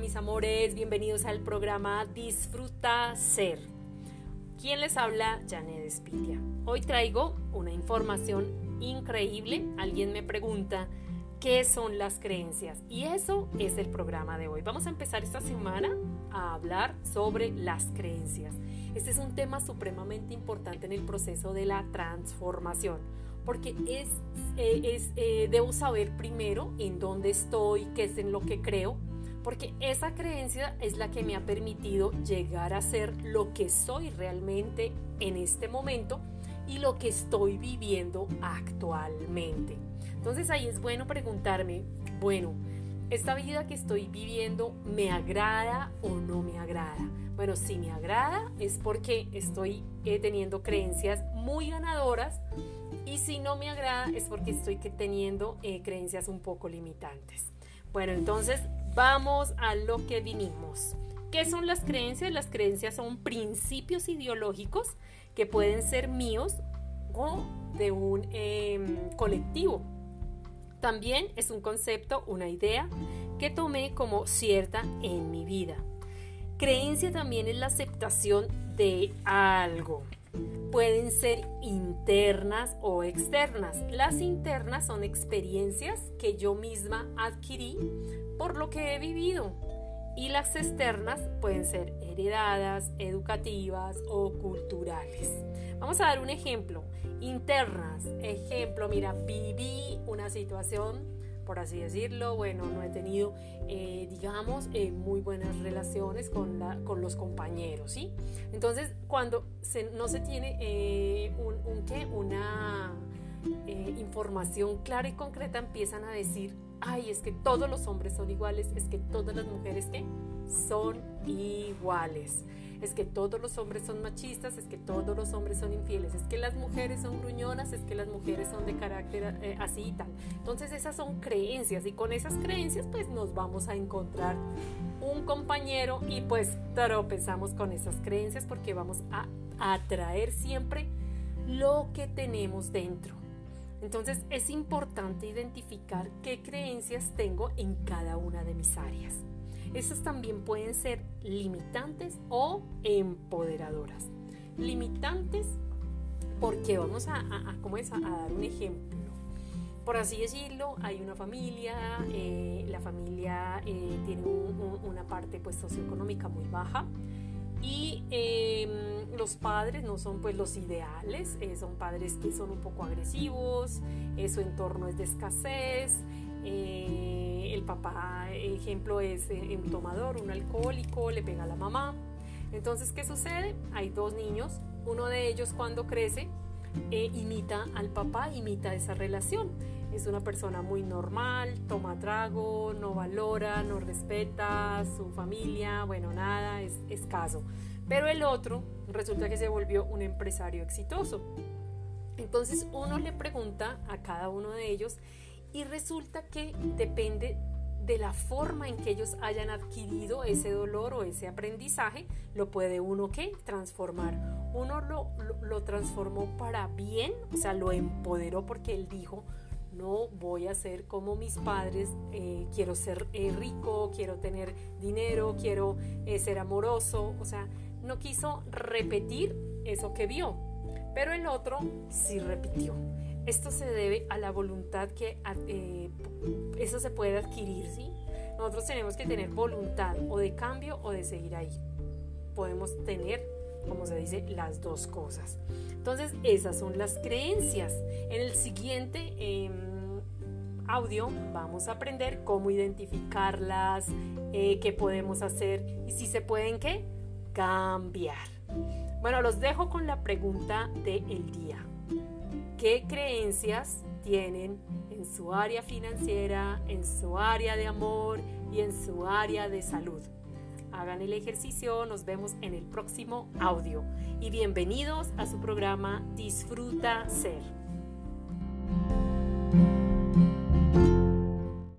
mis amores, bienvenidos al programa Disfruta Ser. ¿Quién les habla? Janet Espitia. Hoy traigo una información increíble. Alguien me pregunta qué son las creencias y eso es el programa de hoy. Vamos a empezar esta semana a hablar sobre las creencias. Este es un tema supremamente importante en el proceso de la transformación porque es, eh, es eh, debo saber primero en dónde estoy, qué es en lo que creo, porque esa creencia es la que me ha permitido llegar a ser lo que soy realmente en este momento y lo que estoy viviendo actualmente. Entonces ahí es bueno preguntarme, bueno, ¿esta vida que estoy viviendo me agrada o no me agrada? Bueno, si me agrada es porque estoy eh, teniendo creencias muy ganadoras y si no me agrada es porque estoy teniendo eh, creencias un poco limitantes. Bueno, entonces vamos a lo que vinimos. ¿Qué son las creencias? Las creencias son principios ideológicos que pueden ser míos o de un em, colectivo. También es un concepto, una idea que tomé como cierta en mi vida. Creencia también es la aceptación de algo pueden ser internas o externas. Las internas son experiencias que yo misma adquirí por lo que he vivido y las externas pueden ser heredadas, educativas o culturales. Vamos a dar un ejemplo. Internas, ejemplo, mira, viví una situación por así decirlo. Bueno, no he tenido, eh, digamos, eh, muy buenas relaciones con, la, con los compañeros, ¿sí? Entonces, cuando no se tiene eh, un, ¿qué? una información clara y concreta, empiezan a decir, ay, es que todos los hombres son iguales, es que todas las mujeres, ¿qué? Son iguales es que todos los hombres son machistas, es que todos los hombres son infieles, es que las mujeres son gruñonas, es que las mujeres son de carácter eh, así y tal. Entonces esas son creencias y con esas creencias pues nos vamos a encontrar un compañero y pues tropezamos con esas creencias porque vamos a atraer siempre lo que tenemos dentro. Entonces es importante identificar qué creencias tengo en cada una de mis áreas. Estas también pueden ser limitantes o empoderadoras. Limitantes porque vamos a, dar un ejemplo. Por así decirlo, hay una familia, eh, la familia eh, tiene una parte pues socioeconómica muy baja y em, los padres no son pues los ideales, eh, son padres que son un poco agresivos, su entorno es de escasez, el papá, ejemplo, es eh, un tomador, un alcohólico, le pega a la mamá. Entonces, ¿qué sucede? Hay dos niños, uno de ellos cuando crece eh, imita al papá, imita esa relación. Es una persona muy normal, toma trago, no valora, no respeta su familia, bueno, nada, es escaso. Pero el otro resulta que se volvió un empresario exitoso. Entonces uno le pregunta a cada uno de ellos y resulta que depende de la forma en que ellos hayan adquirido ese dolor o ese aprendizaje, lo puede uno que transformar. Uno lo, lo, transformó para bien, o sea, lo empoderó porque él dijo, no voy a ser como mis padres, eh, quiero ser eh, rico, quiero tener dinero, quiero eh, ser amoroso, o sea, no quiso repetir eso que vio, pero el otro sí repitió. Esto se debe a la voluntad que eso se puede adquirir, ¿sí? Nosotros tenemos que tener voluntad o de cambio o de seguir ahí. Podemos tener, como se dice, las dos cosas. Entonces, esas son las creencias. En el siguiente em, audio vamos a aprender cómo identificarlas, eh, qué podemos hacer y si se pueden, ¿qué? Cambiar. Bueno, los dejo con la pregunta del día qué creencias tienen en su área financiera, en su área de amor y en su área de salud. Hagan el ejercicio, nos vemos en el próximo audio y bienvenidos a su programa Disfruta Ser.